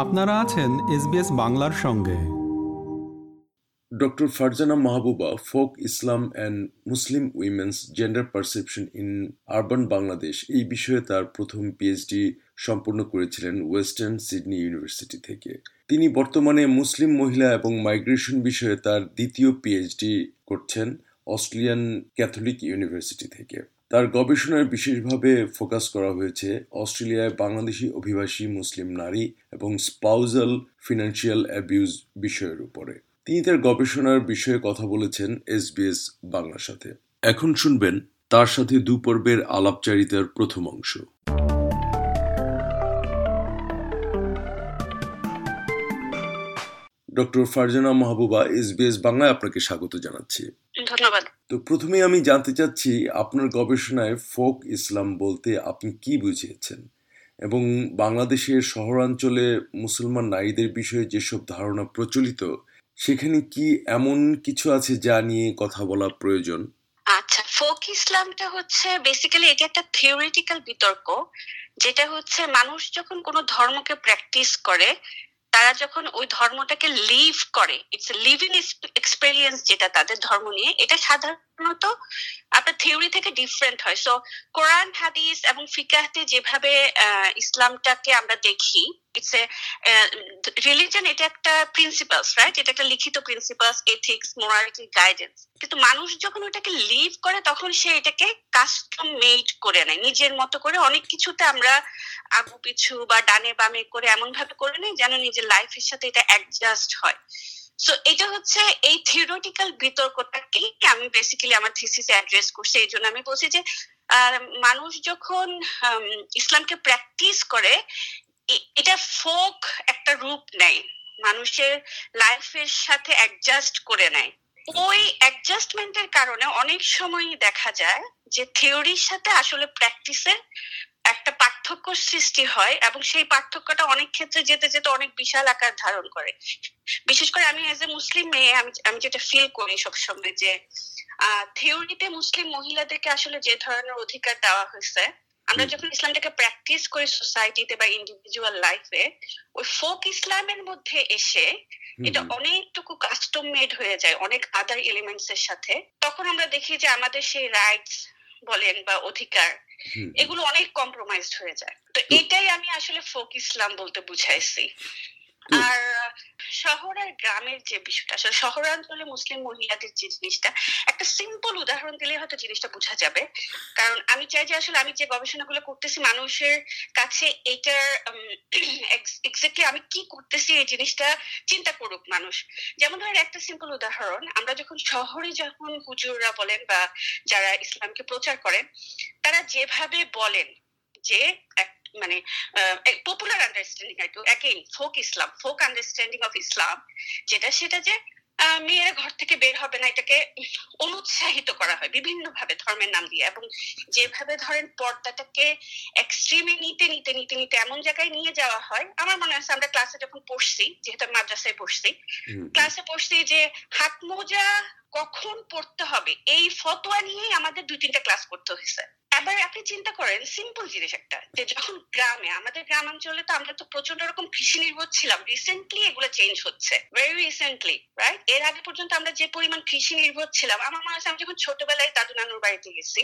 আপনারা আছেন এসবিএস বাংলার সঙ্গে। Doctor Farzana Mahbuba, folk Islam and Muslim women's gender perception in urban Bangladesh এই বিষয়ে তার প্রথম পিএইচডি সম্পূর্ণ করেছিলেন ওয়েস্টার্ন সিডনি ইউনিভার্সিটি থেকে। তিনি বর্তমানে মুসলিম মহিলা এবং মাইগ্রেশন বিষয়ে তার দ্বিতীয় পিএইচডি করছেন অস্ট্রেলিয়ান ক্যাথলিক ইউনিভার্সিটি থেকে। তার গবেষণায় বিশেষভাবে ফোকাস করা হয়েছে অস্ট্রেলিয়ায় বাংলাদেশি অভিবাসী মুসলিম নারী এবং স্পাউজাল ফিনান্সিয়াল অ্যাবিউজ বিষয়ের উপরে। তিনি তার গবেষণার বিষয়ে কথা বলেছেন এসবিএস বাংলার সাথে। এখন শুনবেন তার সাথে দু পর্বের আলাপচারিতার প্রথম অংশ। ডক্টর ফারজানা মাহবুবা এসবিএস বাংলায় আপনাকে স্বাগত জানাচ্ছি। ধন্যবাদ। তো প্রথমে আমি জানতে চাচ্ছি, আপনার গবেষণায় ফোক ইসলাম বলতে আপনি কি বুঝিয়েছেন? এবং বাংলাদেশের শহরাঞ্চলে মুসলমান নারীদের বিষয়ে যেসব ধারণা প্রচলিত, সেখানে কি এমন কিছু আছে যা নিয়ে কথা বলা প্রয়োজন? আচ্ছা ফোক ইসলামটা হচ্ছে বেসিক্যালি এটা একটা থিওরিটিক্যাল বিতর্ক, যেটা হচ্ছে মানুষ যখন কোনো ধর্মকে প্র্যাকটিস করে তারা যখন ওই ধর্মটাকে লিভ করে ইটস লিভিং এক্সপেরিয়েন্স যেটা তাদের ধর্ম নিয়ে এটা আপনার থিওরি থেকে ডিফারেন্ট হয়। সো কোরআন হাদিস এবং ফিকাহতে যেভাবে ইসলামটাকে আমরা দেখি ইটস এ রিলিজন এটা একটা প্রিন্সিপালস রাইট এটা একটা লিখিত প্রিন্সিপালস এথিক্স মোরালিটি গাইডেন্স কিন্তু মানুষ যখন ওটাকে লিভ করে, তখন সে এটাকে কাস্টম মেড করে নেয়। নিজের মতো করে অনেক কিছুতে আমরা আগু পিছু বা ডানে বামে করে এমন ভাবে করে নেই, যেন নিজের লাইফের সাথে এটা অ্যাডজাস্ট হয়। সো এটা হচ্ছে এই থিওরিটিক্যাল আমি বেসিক্যালি আমার অ্যাড্রেস করছি। এই জন্য আমি বলছি যে মানুষ যখন ইসলামকে প্র্যাকটিস করে এটা ফোক একটা রূপ নেয়। মানুষের লাইফের সাথে অ্যাডজাস্ট করে নেয়। ওই অ্যাডজাস্টমেন্টের কারণে অনেক সময়ই দেখা যায় যে থিওরির সাথে আসলে প্র্যাকটিসের একটা পার্থক্য সৃষ্টি হয় এবং সেই পার্থক্যটা অনেক ক্ষেত্রে যেতে যেতে অনেক বিশাল আকার ধারণ করে। বিশেষ করে আমি এজ এ মুসলিম মেয়ে আমি আমি যেটা ফিল করি সবসময় যে থিওরিতে মুসলিম মহিলাদেরকে আসলে যে ধরনের অধিকার দেওয়া হয়েছে আমরা যখন ইসলামটাকে প্র্যাকটিস করি সোসাইটিতে বা ইন্ডিভিজুয়াল লাইফে ওই ফোক ইসলামের মধ্যে এসে এটা অনেকটুকু কাস্টম মেড হয়ে যায় অনেক আদার এলিমেন্টস এর সাথে। তখন আমরা দেখি যে আমাদের সেই রাইটস বলেন বা অধিকার এগুলো অনেক কম্প্রোমাইজড হয়ে যায়। তো এটাই আমি আসলে ফোক ইসলাম বলতে বুঝাইছি। আর শহর আর গ্রামের যে বিষয়টা, আসলে শহরাঞ্চলে মুসলিম মহিলাদের যে জিনিসটা, একটা সিম্পল উদাহরণ দিলে হয়তো জিনিসটা বোঝা যাবে। কারণ আমি চাই যে আসলে আমি যে গবেষণাগুলো করতেছি, মানুষের কাছে এটার এক্স্যাক্টলি আমি কি করতেছি, এই জিনিসটা চিন্তা করুক মানুষ। যেমন ধরেন একটা সিম্পল উদাহরণ, আমরা যখন শহরে যখন হুজুররা বলেন বা যারা ইসলামকে প্রচার করেন, তারা যেভাবে বলেন যে মানে পপুলার আন্ডারস্ট্যান্ডিং আর কি again folk Islam folk understanding of Islam যেটা সেটা যে মেয়েরা ঘর থেকে বের হবে না এটাকে অনুৎসাহিত করা হয় বিভিন্ন ভাবে ধর্মের নাম দিয়ে এবং যেভাবে ধরেন পর্দাটাকে এক্সট্রিমে নিতে নিতে নিতে নিতে এমন জায়গায় নিয়ে যাওয়া হয় আমার মনে আছে আমরা ক্লাসে যখন পড়ছি যেহেতু মাদ্রাসায় পড়ছি ক্লাসে পড়ছি যে হাত মোজা কখন পড়তে হবে এই ফতোয়া নিয়েই আমাদের দুই তিনটা ক্লাস করতে হয়েছে। এবার আপনি চিন্তা করেন সিম্পল জিনিস একটা যে যখন গ্রামে আমাদের গ্রামাঞ্চলে তো আমরা তো প্রচণ্ড রকম কৃষি নির্ভর ছিলাম রিসেন্টলি এগুলো চেঞ্জ হচ্ছে ভেরি রিসেন্টলি রাইট এর আগে পর্যন্ত আমরা যে পরিমাণ কৃষি নির্ভর ছিলাম আমার মনে আছে আমি যখন ছোটবেলায় দাদু নানুর বাড়িতে গেছি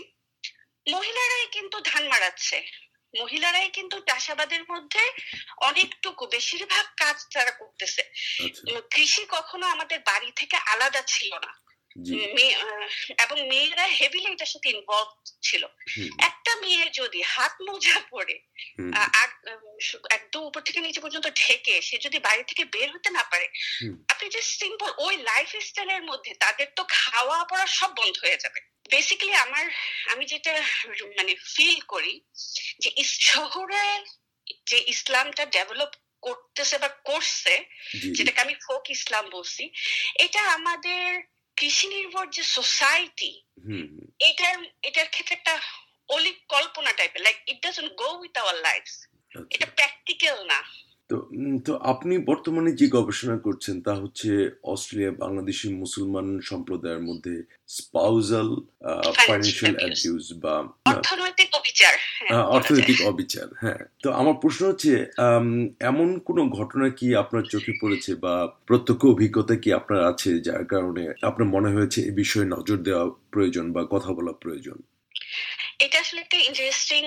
মহিলারাই কিন্তু ধান মারাচ্ছে মহিলারাই কিন্তু চাষাবাদের মধ্যে অনেকটুকু বেশিরভাগ কাজ তারা করতেছে। কৃষি কখনো আমাদের বাড়ি থেকে আলাদা ছিল না। এবং মেয়েরা হেভিলি এটার সাথে ইনভলভ ছিল। একটা মেয়ে যদি হাত মোজা পরে একদম উপর থেকে নিচে পর্যন্ত ঢেকে সে যদি বাড়ি থেকে বের হতে না পারে আপনি যে সিম্পল ওই লাইফ স্টাইলের মধ্যে তাদের তো খাওয়া পড়া সব বন্ধ হয়ে যাবে। বেসিক্যালি আমার আমি যেটা মানে ফিল করি যে শহরে যে ইসলামটা ডেভেলপ করতেছে বা করছে যেটাকে আমি ফোক ইসলাম বলছি এটা আমাদের কৃষি নির্ভর যে সোসাইটি এটার এটার ক্ষেত্রে একটা অলিক কল্পনা টাইপের like it doesn't go with our life এটা প্র্যাকটিক্যাল না। তো তো আপনি বর্তমানে যে গবেষণা করছেন তা হচ্ছে অস্ট্রেলিয়া বাংলাদেশি মুসলমান সম্প্রদায়ের মধ্যে স্পাউজাল ফাইন্যান্সিয়াল অ্যাবিউজ বা অর্থনৈতিক অবিচার হ্যাঁ, অর্থনৈতিক অবিচার হ্যাঁ। তো আমার প্রশ্ন হচ্ছে এমন কোনো ঘটনা কি আপনার চোখে পড়েছে বা প্রত্যক্ষ অভিজ্ঞতা কি আপনার আছে যার কারণে আপনার মনে হয়েছে এ বিষয়ে নজর দেওয়া প্রয়োজন বা কথা বলা প্রয়োজন? এটা আসলে একটা ইন্টারেস্টিং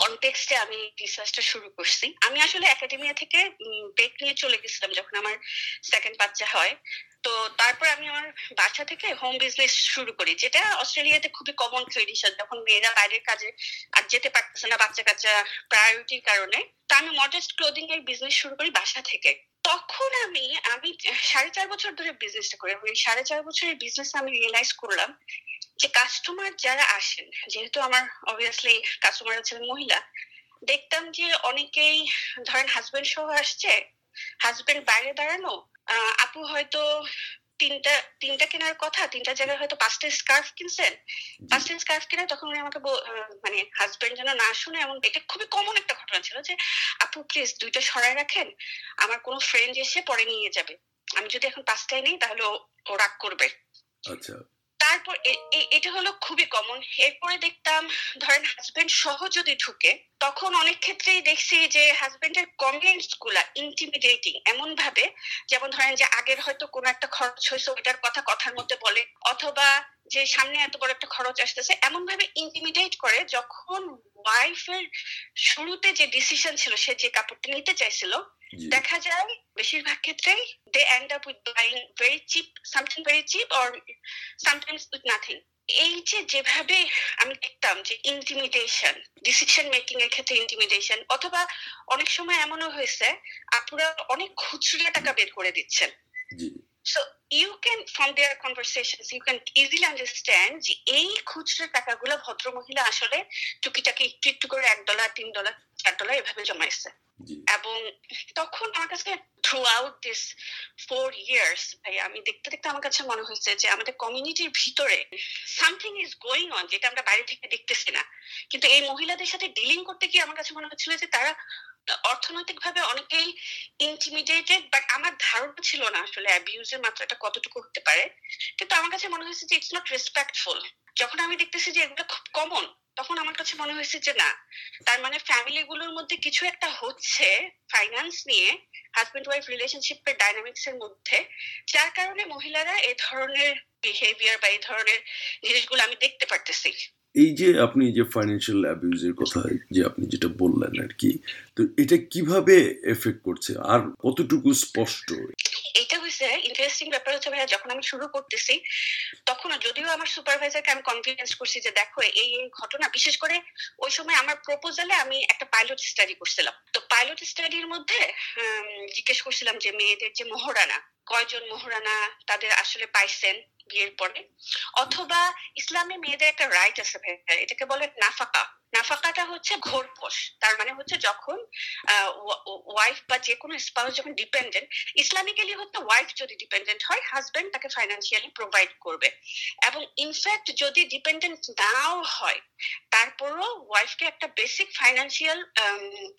কনটেক্সটে আমি রিসার্চটা শুরু করছি। আমি আসলে একাডেমিয়া থেকে ব্রেক নিয়ে চলে গেছিলাম যখন আমার সেকেন্ড বাচ্চা হয়। তো তারপর আমি আমার বাসা থেকে হোম বিজনেস শুরু করি, যেটা অস্ট্রেলিয়াতে খুবই কমন ট্রেডিশন যখন মেয়েরা বাইরের কাজে আর যেতে পারতেছে না বাচ্চা কাচ্চা প্রায়োরিটির কারণে। তা আমি মডেস্ট ক্লোদিং এর বিজনেস শুরু করি বাসা থেকে। তখন আমি আমি সাড়ে চার বছর ধরে বিজনেসটা করি সাড়ে চার বছরের বিজনেস আমি রিয়েলাইজ করলাম যে কাস্টমার যারা আসেন যেহেতু আমার অবভিয়াসলি কাস্টমার ছিলেন মহিলা দেখতাম যে অনেকেই ধরেন হাজবেন্ড সহ আসছে হাজবেন্ড বাইরে দাঁড়ানো আপু হয়তো তিনটা তিনটা কেনার কথা তিনটা জায়গায় হয়তো পাঁচটা স্কার্ফ কিনছেন। পাঁচটা স্কার্ফ কিনে তখন উনি আমাকে মানে হাজবেন্ড যেন না শুনে এমন এটা খুবই কমন একটা ঘটনা ছিল যে আপু প্লিজ দুইটা সরাই রাখেন আমার কোনো ফ্রেন্ড এসে পরে নিয়ে যাবে। আমি যদি এখন পাঁচটায় নেই তাহলে ও- ও রাগ করবে। আচ্ছা। তারপর এটা হলো খুবই কমন এরপরে দেখতাম, ধরেন হাজবেন্ড সহ যদি ঢুকে, তখন অনেক ক্ষেত্রেই দেখছি যে হাজবেন্ডের কমেন্টসগুলা ইন্টিমিডেটিং এমন ভাবে, যেমন ধরেন যে আগের হয়তো কোনো একটা খরচ হয়েছে, ওইটার কথা কথার মধ্যে বলে, অথবা যে সামনে এত বড় একটা খরচ আসতেছে, এমন ভাবে ইন্টিমিডেট করে যখন ওয়াইফের শুরুতে যে ডিসিশন ছিল, সে যে কাপড়টা নিতে চাইছিল দেখা যায় বেশিরভাগ ক্ষেত্রেই they end up with buying very cheap something very cheap or sometimes with nothing এই যে যেভাবে আমি দেখতাম যে ইন্টিমিডেশন ডিসিশন মেকিং এর ক্ষেত্রে ইন্টিমিডেশন অথবা অনেক সময় এমনও হয়েছে আপুরা অনেক খুচরা টাকা বের করে দিচ্ছেন। So you can from their conversation you can easily understand যে এই খুচরা টাকাগুলো ভদ্র মহিলা আসলে টুকিটাকি একটু একটু করে এক ডলার তিন ডলার চার ডলার এভাবে জমাইছে। এবং তখন আমার কাছে throughout this four years ভাই আমি দেখতে দেখতে আমার কাছে মনে হয়েছে যে আমাদের কমিউনিটির ভিতরে সামথিং ইজ গোয়িং অন যেটা আমরা বাইরে থেকে দেখতেছি না। কিন্তু এই মহিলাদের সাথে ডিলিং করতে গিয়ে আমার কাছে মনে হচ্ছিল যে তারা অর্থনৈতিক ভাবে অনেকেই ইন্টিমিডেটেড বাট আমার ধারণা ছিল না আসলে অ্যাবিউজের মাত্রাটা কতটুকু হতে পারে। কিন্তু আমার কাছে মনে হয়েছে যে ইটস নট রেসপেক্টফুল যখন আমি দেখতেছি যে এগুলো খুব কমন তখন আমার কাছে মনে হয়েছে যে না, তার মানে ফ্যামিলি গুলোর মধ্যে কিছু একটা হচ্ছে ফাইন্যান্স নিয়ে হাজবেন্ড ওয়াইফ রিলেশনশিপের ডাইনামিক্স এর মধ্যে। যার কারণে মহিলারা এ ধরনের বিহেভিয়ার বা এই ধরনের জিনিসগুলো আমি দেখতে পারতেছি। এই যে আপনি যে ফাইন্যান্সিয়াল অ্যাবিউজের কথা যে আপনি যেটা বললেন আর কি তো এটা কীভাবে এফেক্ট করছে? আর কতটুকু স্পষ্ট? এইটা হয়েছে ইন্টারেস্টিং ব্যাপার হচ্ছে ভাইয়া যখন আমি শুরু করতেছি তখন যদিও আমার সুপারভাইজারকে আমি কনফিডেন্স করছি যে দেখো এই এই ঘটনা বিশেষ করে ওই সময় আমার প্রপোজালে আমি একটা পাইলট স্টাডি করছিলাম। তো পাইলট স্টাডির মধ্যে জিজ্ঞেস করছিলাম যে মেয়েদের যে মোহরানা কয়জন মোহরানা তাদের আসলে পাইছেন? বিয়ের পরে। অথবা ইসলামে মেয়েদের একটা রাইট আছে ভাইয়া, এটাকে বলে নাফাকা। নাফাকাটা হচ্ছে ঘোরপোষ তার মানে হচ্ছে যখন ওয়াইফ বা যে কোনো স্পাউস যখন ডিপেন্ডেন্ট ইসলামিক্যালি হচ্ছে ওয়াইফ যদি ডিপেন্ডেন্ট হয় হাজবেন্ড তাকে ফাইন্যান্সিয়ালি প্রোভাইড করবে। এবং ইনফ্যাক্ট যদি ডিপেন্ডেন্ট নাও হয়, তারপরও ওয়াইফকে একটা বেসিক ফাইন্যান্সিয়াল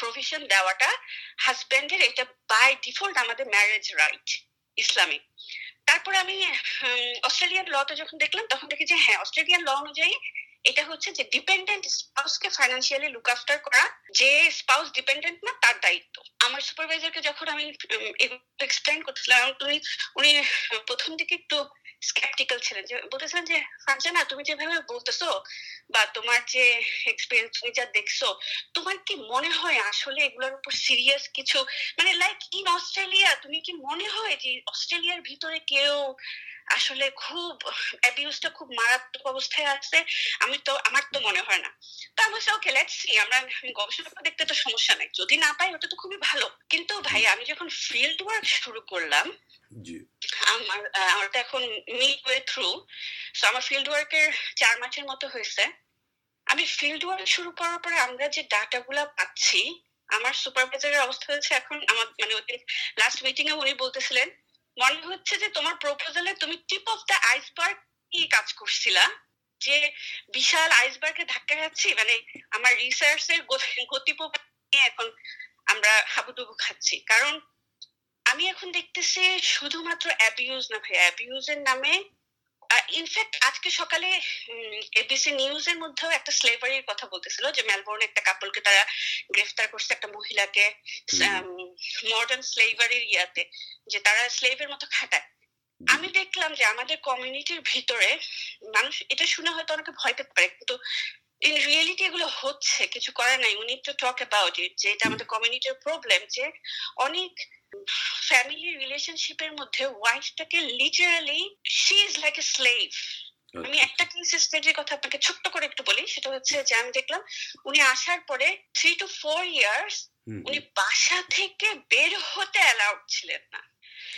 প্রভিশন দেওয়াটা হাজবেন্ডের এটা বাই ডিফল্ট আমাদের ম্যারেজ রাইট ইসলামিক। তারপর আমি অস্ট্রেলিয়ান লটা যখন দেখলাম তখন দেখি যে হ্যাঁ অস্ট্রেলিয়ান ল অনুযায়ী এটা হচ্ছে যে ডিপেন্ডেন্ট স্পাউসকে ফাইন্যান্সিয়ালি লুক আফটার করা, যে স্পাউস ডিপেন্ডেন্ট না, তার দায়িত্ব। আমার সুপারভাইজারকে যখন আমি এক্সপ্লেন করছিলাম তুমি উনি প্রথম দিকে একটু স্কেপটিক্যাল ছিলেন যে, বলতেছিলেন যে, ফারজানা, তুমি যেভাবে বলতেছো বা তোমার যে এক্সপিরিয়েন্স তুমি যা দেখছ, তোমার কি মনে হয় আসলে এগুলোর উপর সিরিয়াস কিছু? মানে লাইক ইন অস্ট্রেলিয়া তুমি কি মনে হয় যে অস্ট্রেলিয়ার ভিতরে কেউ আসলে খুব অ্যাবিউজটা খুব মারাত্মক অবস্থায় আছে। আমি তো আমার তো মনে হয় না। তো আমি ওকে লেটস সি আমরা গবেষণা দেখতে তো সমস্যা নাই। যদি না পাই ওটা তো খুবই ভালো। কিন্তু ভাই আমি যখন ফিল্ড ওয়ার্ক শুরু করলাম আমার আমার তো এখন মিড ওয়ে থ্রু সো আমার ফিল্ড ওয়ার্কের চার মাসের মতো হয়েছে। আমি ফিল্ড ওয়ার্ক শুরু করার পরে আমরা যে ডাটা গুলা পাচ্ছি আমার সুপারভাইজারের অবস্থা হচ্ছে এখন আমার মানে ওই লাস্ট মিটিং এ উনি বলতেছিলেন মনে হচ্ছে যে তোমার প্রপোজালে তুমি টিপ অফ দ্য আইসবার্গ কি কাজ করছিলা? যে বিশাল আইসবার্গে ধাক্কা খাচ্ছি মানে আমার রিসার্চ এর নিয়ে এখন আমরা হাবুডুবু খাচ্ছি। কারণ আমি এখন দেখতেছি শুধুমাত্র অ্যাবিউজ না ভাই অ্যাবিউজের নামে ইনফ্যাক্ট আজকে সকালে এবিসি নিউজের মধ্যেও একটা স্লেভারির কথা বলতেছিল যে মেলবোর্নে একটা কাপলকে তারা গ্রেফতার করছে একটা মহিলাকে মডার্ন স্লেভারির ইয়াতে যে তারা স্লেভের মতো খাটায়। আমি দেখলাম যে আমাদের কমিউনিটির ভিতরে মানুষ এটা শুনে হয়তো অনেকে ভয় পেতে পারে কিন্তু ইন রিয়েলিটি এগুলো হচ্ছে কিছু করার নাই। উনি টু টক অ্যাবাউট ইট যে এটা আমাদের কমিউনিটির প্রবলেম যে অনেক ফ্যামিলি রিলেশনশিপের মধ্যে ওয়াইফটাকে literally she is like a slave আমি একটা কেস স্টাডির কথা আপনাকে ছোট্ট করে একটু বলি সেটা হচ্ছে যে আমি দেখলাম উনি আসার পরে থ্রি টু ফোর ইয়ার্স উনি বাসা থেকে বের হতে অ্যালাউড ছিলেন না।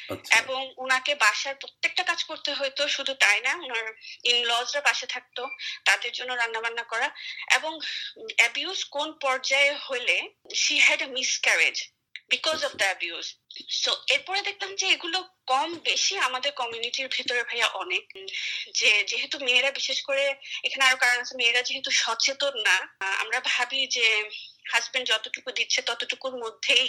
আচ্ছা। এবং উনাকে বাসার প্রত্যেকটা কাজ করতে হতো শুধু তাই না উনার ইনলজরা পাশে থাকতো তাদের জন্য রান্না বান্না করা এবং অ্যাবিউজ কোন পর্যায়ে হলে she had a miscarriage because of the abuse so এরপরে দেখলাম যে এগুলো কম বেশি আমাদের কমিউনিটির ভেতরে ভাইয়া অনেক। যে, যেহেতু মেয়েরা বিশেষ করে এখানে আরও কারণ আছে, মেয়েরা যেহেতু সচেতন না, আমরা ভাবি যে হাজবেন্ড যতটুকু দিচ্ছে ততটুকুর মধ্যেই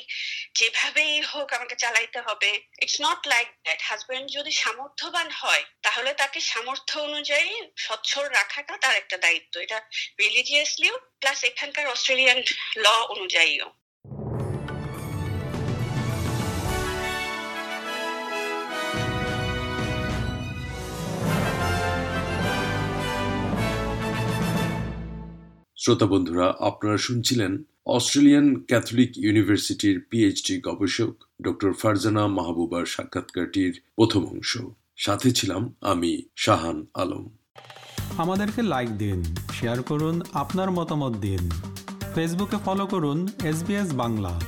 যেভাবেই হোক আমাকে চালাইতে হবে। It's not like that husband যদি সামর্থ্যবান হয়, তাহলে তাকে সামর্থ্য অনুযায়ী সচ্ছল রাখাটা তার একটা দায়িত্ব। এটা রিলিজিয়াসলিও প্লাস এখানকার অস্ট্রেলিয়ান ল অনুযায়ীও। শ্রোতা বন্ধুরা, আপনারা শুনছিলেন অস্ট্রেলিয়ান ক্যাথলিক ইউনিভার্সিটির পিএইচডি গবেষক ডক্টর ফারজানা মাহবুবার সাক্ষাৎকারটির প্রথম অংশ। সাথে ছিলাম আমি শাহান আলম। আমাদেরকে লাইক দিন শেয়ার করুন, আপনার মতামত দিন। ফেসবুকে ফলো করুন এস বাংলা।